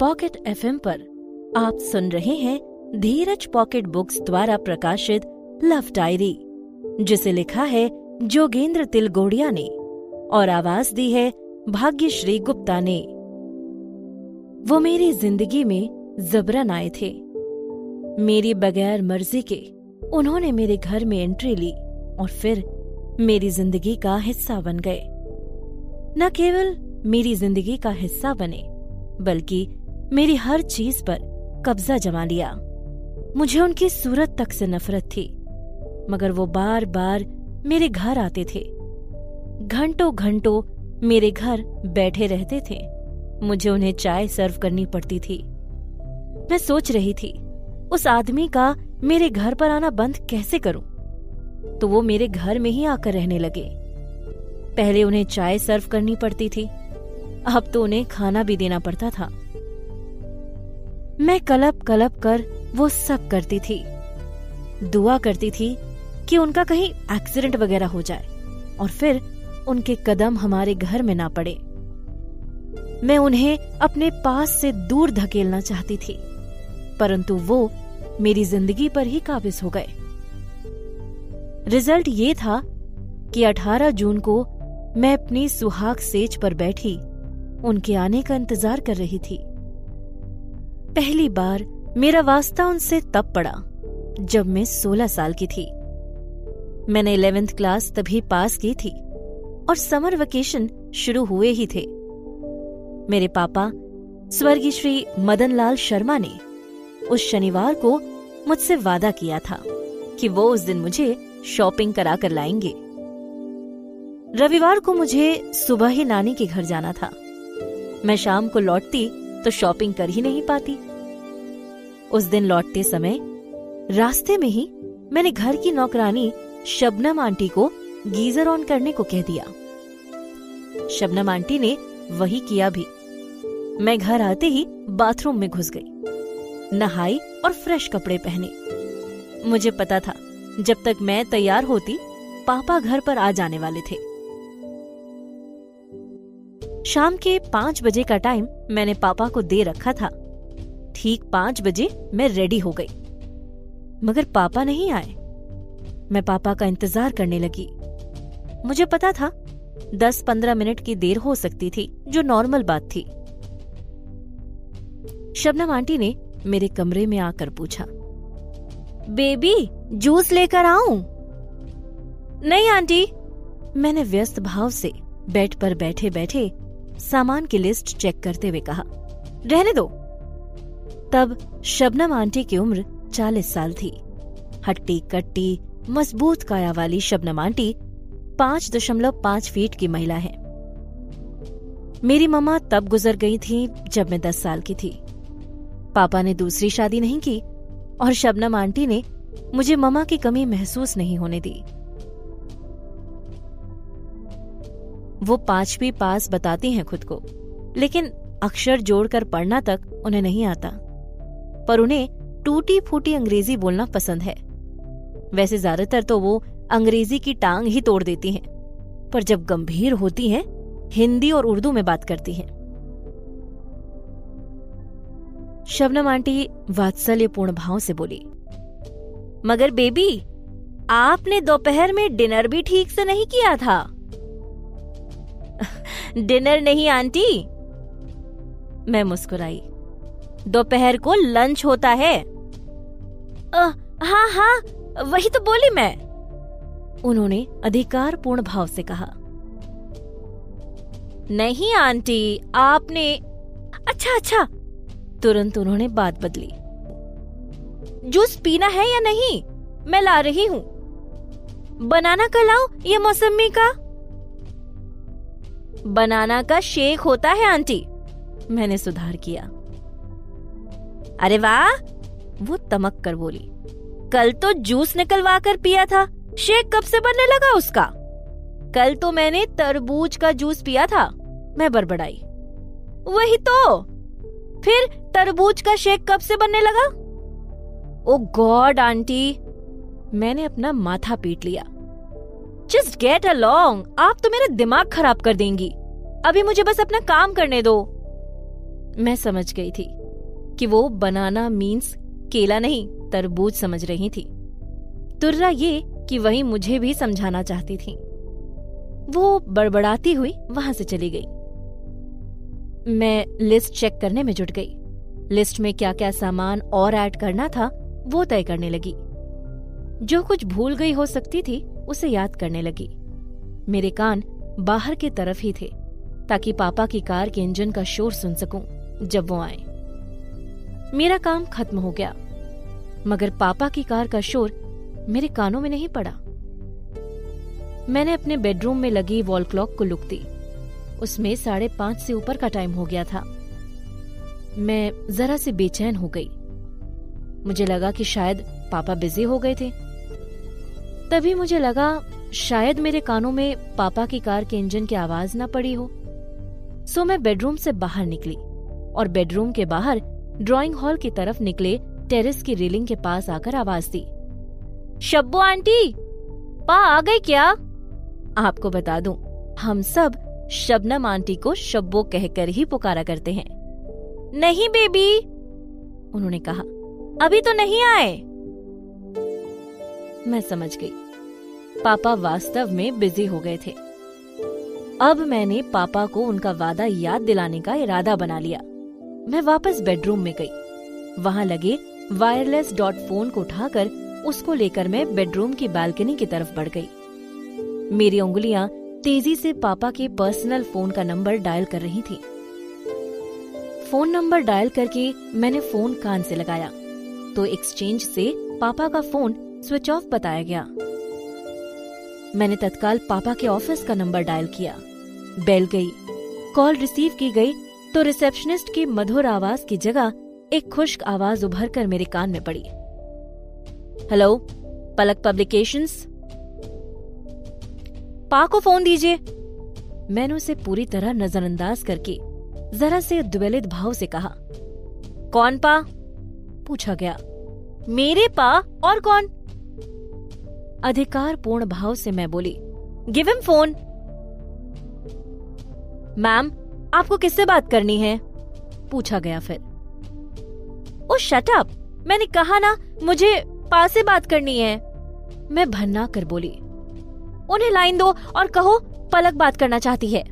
Pocket FM पर आप सुन रहे हैं धीरज पॉकेट बुक्स द्वारा प्रकाशित लव डायरी जिसे लिखा है जोगेंद्र तिलगोड़िया ने और आवाज़ दी है भाग्यश्री गुप्ता ने। वो मेरी ज़िंदगी में जबरन आए थे। मेरी बगैर मर्ज़ी के उन्होंने मेरे घर में एंट्री ली और फिर मेरी ज़िंदगी का हिस्सा बन गए। न केवल मेरी ज़िंदगी का हिस्सा बने, बल्कि मेरी हर चीज़ पर कब्जा जमा लिया। मुझे उनकी सूरत तक से नफरत थी, मगर वो बार बार मेरे घर आते थे। घंटों घंटों मेरे घर बैठे रहते थे। मुझे उन्हें चाय सर्व करनी पड़ती थी। मैं सोच रही थी, उस आदमी का मेरे घर पर आना बंद कैसे करूँ? तो वो मेरे घर में ही आकर रहने लगे। पहले उन्हें चाय सर्व करनी पड़ती थी, अब तो उन्हें खाना भी देना पड़ता था। मैं कलप कलप कर वो सब करती थी। दुआ करती थी कि उनका कहीं एक्सीडेंट वगैरह हो जाए और फिर उनके कदम हमारे घर में ना पड़े। मैं उन्हें अपने पास से दूर धकेलना चाहती थी, परंतु वो मेरी ज़िंदगी पर ही काबिज हो गए। रिज़ल्ट ये था कि 18 जून को मैं अपनी सुहाग सेज पर बैठी, उनके आने का इंतज़ार कर रही थी। पहली बार मेरा वास्ता उनसे तब पड़ा, जब मैं 16 साल की थी। मैंने इलेवेंथ क्लास तभी पास की थी और समर वेकेशन शुरू हुए ही थे। मेरे पापा स्वर्गीय श्री मदन लाल शर्मा ने उस शनिवार को मुझसे वादा किया था कि वो उस दिन मुझे शॉपिंग करा कर लाएँगे। रविवार को मुझे सुबह ही नानी के घर जाना था। मैं शाम को लौटती तो शॉपिंग कर ही नहीं पाती। उस दिन लौटते समय, रास्ते में ही मैंने घर की नौकरानी शबनम आंटी को गीजर ऑन करने को कह दिया। शबनम आंटी ने वही किया भी। मैं घर आते ही बाथरूम में घुस गई, नहाई और फ्रेश कपड़े पहने। मुझे पता था, जब तक मैं तैयार होती, पापा घर पर आ जाने वाले थे। शाम के पाँच बजे का टाइम मैंने पापा को दे रखा था। ठीक पाँच बजे मैं रेडी हो गई। मगर पापा नहीं आए। मैं पापा का इंतज़ार करने लगी। मुझे पता था दस पंद्रह मिनट की देर हो सकती थी, जो नॉर्मल बात थी। शबनम आंटी ने मेरे कमरे में आकर पूछा, बेबी, जूस लेकर आऊँ? नहीं आंटी। मैंने व्यस्त भाव से बेड पर बैठे बैठे सामान की लिस्ट चेक करते हुए कहा, रहने दो। तब शबनम आंटी की उम्र चालीस साल थी। हट्टी कट्टी, मज़बूत काया वाली शबनम आंटी पाँच दशमलव पाँच फीट की महिला है। मेरी मम्मा तब गुजर गई थी जब मैं दस साल की थी। पापा ने दूसरी शादी नहीं की और शबनम आंटी ने मुझे ममा की कमी महसूस नहीं होने दी। वो पांचवी पास बताती हैं खुद को। लेकिन अक्षर जोड़कर पढ़ना तक उन्हें नहीं आता। पर उन्हें टूटी फूटी अंग्रेज़ी बोलना पसंद है। वैसे ज़्यादातर तो वो अंग्रेज़ी की टांग ही तोड़ देती हैं। पर जब गंभीर होती हैं, हिंदी और उर्दू में बात करती हैं। शबनम आंटी वात्सल्यपूर्ण भाव से बोली, मगर बेबी, आपने दोपहर में डिनर भी ठीक से नहीं किया था। डिनर नहीं आंटी? मैं मुस्कुराई। दोपहर को लंच होता है। आ, हाँ हाँ वही तो बोली मैं। उन्होंने अधिकार पूर्ण भाव से कहा। नहीं आंटी आपने अच्छा अच्छा। तुरंत उन्होंने बात बदली। जूस पीना है या नहीं? मैं ला रही हूँ। बनाना का लाओ या मौसमी का? बनाना का शेक होता है, आंटी। मैंने सुधार किया। अरे वाह! वो तमक कर बोली। कल तो जूस निकलवा कर पिया था। शेक कब से बनने लगा उसका? कल तो मैंने तरबूज का जूस पिया था। मैं बड़बड़ाई। वही तो! फिर तरबूज का शेक कब से बनने लगा? Oh God, aunty! मैंने अपना माथा पीट लिया। जस्ट गेट अलोंग आप तो मेरा दिमाग खराब कर देंगी। अभी मुझे बस अपना काम करने दो। मैं समझ गई थी कि वो बनाना मीन्स केला नहीं, तरबूज समझ रही थी। तुर्रा ये कि वही मुझे भी समझाना चाहती थी। वो बड़बड़ाती हुई वहाँ से चली गई। मैं लिस्ट चेक करने में जुट गई। लिस्ट में क्या क्या सामान और ऐड करना था, वो तय करने लगी। जो कुछ भूल गई हो सकती थी उसे याद करने लगी। मेरे कान बाहर की तरफ़ ही थे, ताकि पापा की कार के इंजन का शोर सुन सकूँ जब वो आए। मेरा काम खत्म हो गया, मगर पापा की कार का शोर मेरे कानों में नहीं पड़ा। मैंने अपने बेडरूम में लगी वॉल क्लॉक को लुक दी। उसमें साढ़े पाँच से ऊपर का टाइम हो गया था। मैं जरा से बेचैन हो गई। मुझे लगा कि शायद पापा बिज़ी हो गए थे। तभी मुझे लगा, शायद मेरे कानों में पापा की कार के इंजन की आवाज़ ना पड़ी हो। सो मैं बेडरूम से बाहर निकली और बेडरूम के बाहर ड्राइंग हॉल की तरफ़ निकले, टेरेस की रेलिंग के पास आकर आवाज़ दी। शब्बो आंटी, पा आ गए क्या? आपको बता दूँ, हम सब शबनम आंटी को शब्बो कहकर ही पुकारा करते हैं। नहीं, बेबी, उन्होंने कहा, अभी तो नहीं आए। मैं समझ गई। पापा वास्तव में बिज़ी हो गए थे। अब मैंने पापा को उनका वादा याद दिलाने का इरादा बना लिया। मैं वापस बेडरूम में गई। वहाँ लगे वायरलेस डॉट फ़ोन को उठाकर उसको लेकर मैं बेडरूम की बालकनी की तरफ़ बढ़ गई। मेरी उंगलियाँ तेज़ी से पापा के पर्सनल फ़ोन का नंबर डायल कर रही थी। फ़ोन नंबर डायल करके मैंने फ़ोन कान से लगाया। तो एक्सचेंज से पापा का फ़ोन स्विच ऑफ़ बताया गया। मैंने तत्काल पापा के ऑफ़िस का नंबर डायल किया। बेल गई। कॉल रिसीव की गई तो रिसेप्शनिस्ट की मधुर आवाज़ की जगह एक खुश्क आवाज़ उभर कर मेरे कान में पड़ी। हेलो पलक पब्लिकेशंस पा को फ़ोन दीजिए। मैंने उसे पूरी तरह नजरअंदाज करके जरा से द्वेलित भाव से कहा। कौन पा पूछा गया। मेरे पा और कौन? अधिकार पूर्ण भाव से मैं बोली, गिव हिम फ़ोन। मैम, आपको किससे बात करनी है? पूछा गया फिर। ओ शट अप मैंने कहा ना, मुझे पास से बात करनी है। मैं भन्ना कर बोली, उन्हें लाइन दो और कहो, पलक बात करना चाहती है।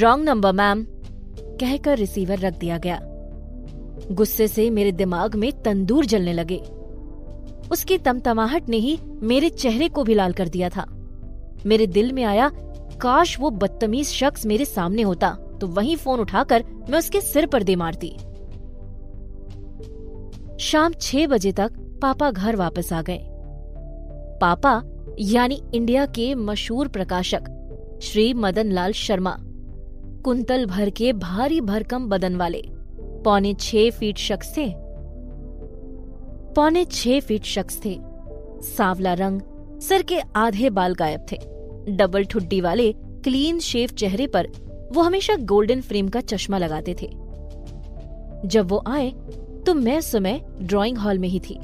रॉन्ग नंबर मैम कहकर रिसीवर रख दिया गया। गुस्से से मेरे दिमाग में तंदूर जलने लगे। उसकी तमतमाहट ने ही मेरे चेहरे को भी लाल कर दिया था। मेरे दिल में आया, काश वो बदतमीज शख्स मेरे सामने होता तो वही फ़ोन उठाकर मैं उसके सिर पर दे मारती। शाम छह बजे तक पापा घर वापस आ गए। पापा, यानी इंडिया के मशहूर प्रकाशक, श्री मदन लाल शर्मा, कुंतल भर के भारी भरकम बदन वाले, पौने छह फीट शख्स थे। पौने छह फीट शख्स थे। सांवला रंग, सर के आधे बाल गायब थे। डबल ठुड्डी वाले, क्लीन शेव चेहरे पर वो हमेशा गोल्डन फ्रेम का चश्मा लगाते थे। जब वो आए तो मैं समय ड्राइंग हॉल में ही थी।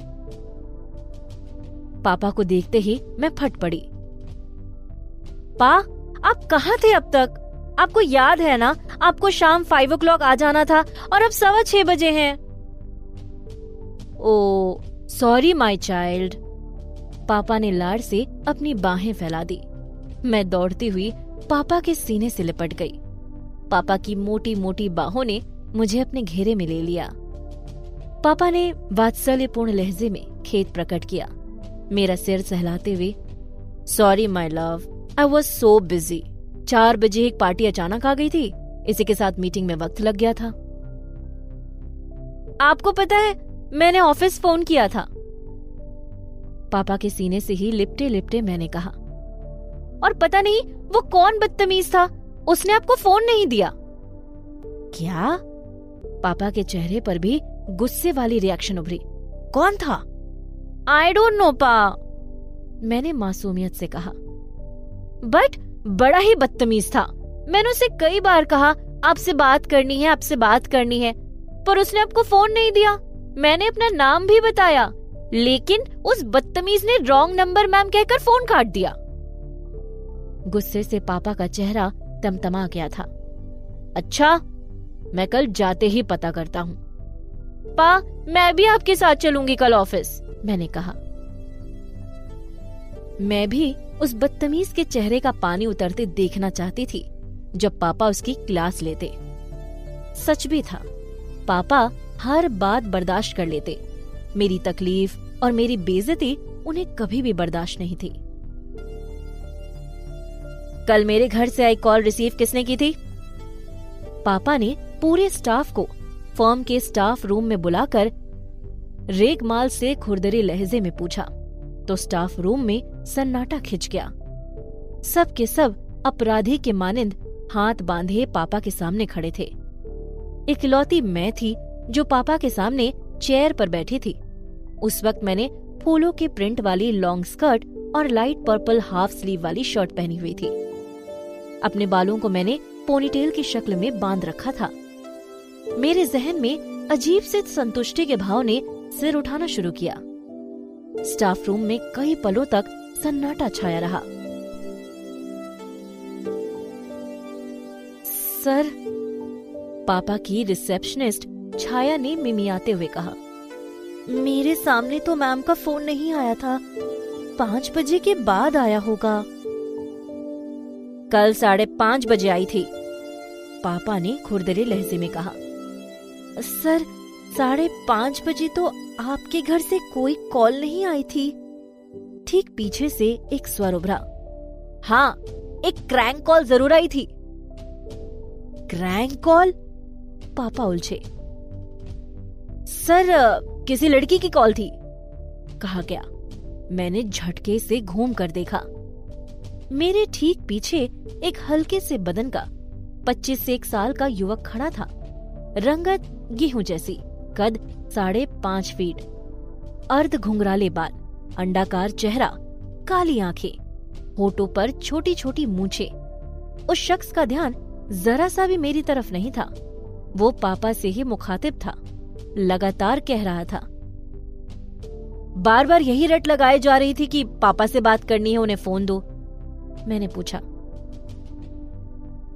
पापा को देखते ही मैं फट पड़ी। पा, आप कहाँ थे अब तक? आपको याद है ना? आपको शाम फाइव ओ आ जाना था और अब सवा छह बजे हैं। ओ सॉरी माई चाइल्ड पापा ने लाड़ से अपनी बाहें फैला दी। मैं दौड़ती हुई पापा के सीने से लिपट गई। पापा की मोटी मोटी बाहों ने मुझे अपने घेरे में ले लिया। पापा ने वात्सल्यपूर्ण लहजे में खेत प्रकट किया। मेरा सिर सहलाते हुए sorry my love I was so busy चार बजे एक पार्टी अचानक आ गई थी। इसी के साथ मीटिंग में वक्त लग गया था। आपको पता है मैंने ऑफ़िस फ़ोन किया था। पापा के सीने से ही लिपटे लिपटे मैंने कहा। और पता नहीं, वो कौन बदतमीज था? उसने आपको फ़ोन नहीं दिया। क्या? पापा के चेहरे पर भी गुस्से वाली रिएक्शन उभरी। कौन था? आई डोंट नो पा। मैंने मासूमियत से कहा। बट बड़ा ही बदतमीज था। मैंने उसे कई बार कहा, आपसे बात करनी है, आपसे बात करनी है, पर उसने आपको फ़ोन नहीं दिया। मैंने अपना नाम भी बताया, लेकिन उस बदतमीज ने रॉन्ग नंबर मैम कहकर फ़ोन काट दिया। गुस्से से पापा का चेहरा तमतमा गया था। अच्छा मैं कल जाते ही पता करता हूँ। पा, मैं भी आपके साथ चलूँगी कल ऑफ़िस मैंने कहा। मैं भी उस बदतमीज के चेहरे का पानी उतरते देखना चाहती थी, जब पापा उसकी क्लास लेते। सच भी था, पापा हर बात बर्दाश्त कर लेते। मेरी तकलीफ़ और मेरी बेजती उन्हें कभी भी बर्दाश्त नहीं थी। कल मेरे घर से आई कॉल रिसीव किसने की थी? पापा ने पूरे स्टाफ को फर्म के स्टाफ रूम में बुलाकर रेगमाल से खुरदरी लहजे में पूछा। तो स्टाफ रूम में सन्नाटा खिंच गया। सब के सब अपराधी के मानिंद हाथ बांधे पापा के सामने खड़े थे। इकलौती मैं थी जो पापा के सामने चेयर पर बैठी थी। उस वक्त मैंने फूलों के प्रिंट वाली लॉन्ग स्कर्ट और लाइट पर्पल हाफ़ स्लीव वाली शर्ट पहनी हुई थी। अपने बालों को मैंने पोनीटेल की शक्ल में बाँध रखा था। मेरे जहन में अजीब से संतुष्टि के भाव ने सिर उठाना शुरू किया। स्टाफ रूम में कई पलों तक सन्नाटा छाया रहा। सर, पापा की रिसेप्शनिस्ट छाया ने मिमियाते हुए कहा, मेरे सामने तो मैम का फ़ोन नहीं आया था। पाँच बजे के बाद आया होगा। कल साढ़े पाँच बजे आई थी। पापा ने खुरदरे लहजे में कहा, सर, साढ़े पाँच बजे तो आपके घर से कोई कॉल नहीं आई थी। ठीक पीछे से एक स्वर उभरा हाँ एक क्रैंक कॉल ज़रूर आई थी। Crank call? पापा उलझे। सर, किसी लड़की की कॉल थी। कहा गया। मैंने झटके से घूम कर देखा। मेरे ठीक पीछे एक हल्के से बदन का, पच्चीस से एक साल का युवक खड़ा था। रंगत गेहूँ जैसी, कद साढ़े पाँच फीट। अर्ध घुंघराले बाल, अंडाकार चेहरा, काली आँखें, होठों पर छोटी छोटी मूछे। उस शख्स का ध्यान जरा सा भी मेरी तरफ़ नहीं था। वो पापा से ही मुखातिब था। लगातार कह रहा था। बार बार यही रट लगाए जा रही थी कि पापा से बात करनी है, उन्हें फ़ोन दो। मैंने पूछा,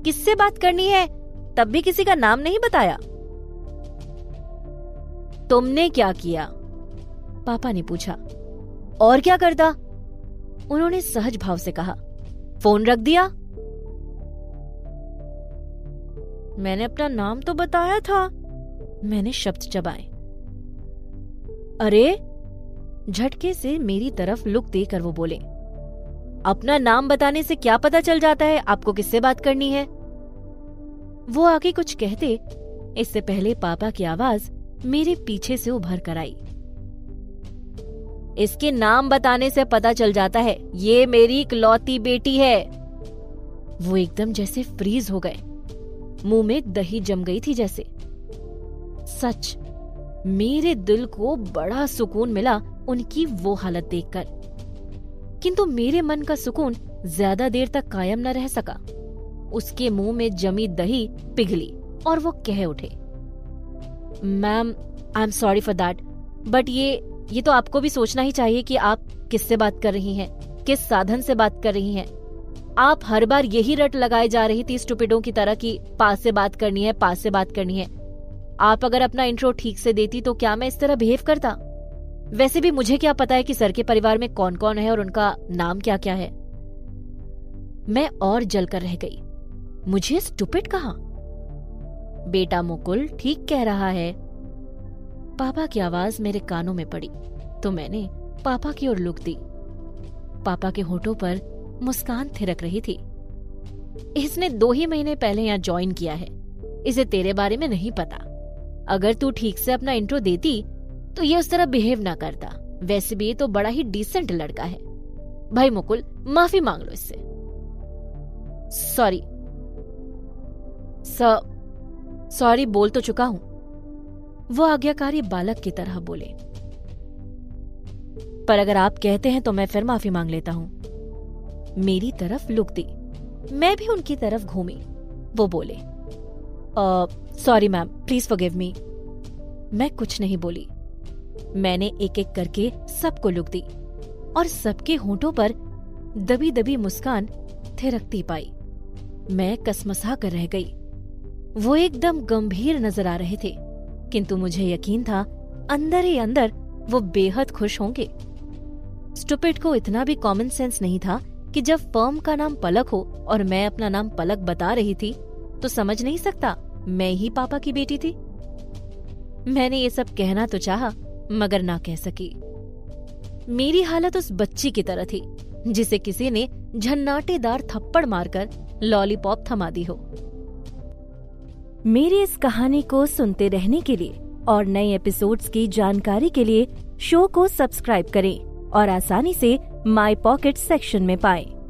किससे बात करनी है? तब भी किसी का नाम नहीं बताया? तुमने क्या किया? पापा ने पूछा, और क्या करता? उन्होंने सहज भाव से कहा, फ़ोन रख दिया? मैंने अपना नाम तो बताया था। मैंने शब्द चबाए। अरे, झटके से मेरी तरफ़ लुक देकर वो बोले, अपना नाम बताने से क्या पता चल जाता है आपको किससे बात करनी है? वो आगे कुछ कहते, इससे पहले पापा की आवाज़ मेरे पीछे से उभर कर आई। इसके नाम बताने से पता चल जाता है, ये मेरी इकलौती बेटी है। वो एकदम जैसे फ्रीज हो गए। मुँह में दही जम गई थी जैसे। सच। मेरे दिल को बड़ा सुकून मिला उनकी वो हालत देखकर। किंतु मेरे मन का सुकून ज़्यादा देर तक कायम न रह सका। उसके मुँह में जमी दही पिघली और वो कह उठे, ma'am I am sorry for that but ये ये तो आपको भी सोचना ही चाहिए कि आप किससे बात कर रही हैं, किस साधन से बात कर रही हैं। आप हर बार यही रट लगाए जा रही थी स्टूपिडों की तरह कि पास से बात करनी है, पास से बात करनी है। आप अगर अपना इंट्रो ठीक से देती तो क्या मैं इस तरह बिहेव करता? वैसे भी मुझे क्या पता है कि सर के परिवार में कौन कौन है और उनका नाम क्या क्या है? मैं और जलकर रह गई। मुझे स्टूपिड कहा। बेटा मुकुल ठीक कह रहा है। पापा की आवाज़ मेरे कानों में पड़ी तो मैंने पापा की ओर लुक दी। पापा के होठों पर मुस्कान थिरक रही थी। इसने दो ही महीने पहले यहाँ ज्वाइन किया है। इसे तेरे बारे में नहीं पता। अगर तू ठीक से अपना इंट्रो देती तो ये उस तरह बिहेव ना करता। वैसे भी ये तो बड़ा ही डिसेंट लड़का है। भाई मुकुल, माफ़ी मांग लो इससे। सॉरी सॉरी बोल तो चुका हूँ। वो आज्ञाकारी बालक की तरह बोले। पर अगर आप कहते हैं तो मैं फिर माफ़ी मांग लेता हूँ। मेरी तरफ़ लुक दी मैं भी उनकी तरफ़ घूमी। वो बोले sorry ma'am please forgive me मैं कुछ नहीं बोली। मैंने एक एक करके सबको लुक दी और सबके होठों पर दबी दबी मुस्कान थिरकती पाई। मैं कसमसा कर रह गई। वो एकदम गंभीर नज़र आ रहे थे, किंतु मुझे यकीन था अंदर ही अंदर वो बेहद खुश होंगे। स्टुपिड को इतना भी कॉमन सेंस नहीं था कि जब फर्म का नाम पलक हो और मैं अपना नाम पलक बता रही थी तो समझ नहीं सकता मैं ही पापा की बेटी थी। मैंने ये सब कहना तो चाहा, मगर ना कह सकी। मेरी हालत उस बच्ची की तरह थी, जिसे किसी ने झन्नाटेदार थप्पड़ मारकर लॉलीपॉप थमा दी हो। मेरी इस कहानी को सुनते रहने के लिए और नए एपिसोड्स की जानकारी के लिए शो को सब्सक्राइब करें और आसानी से माई पॉकेट सेक्शन में पाएँ।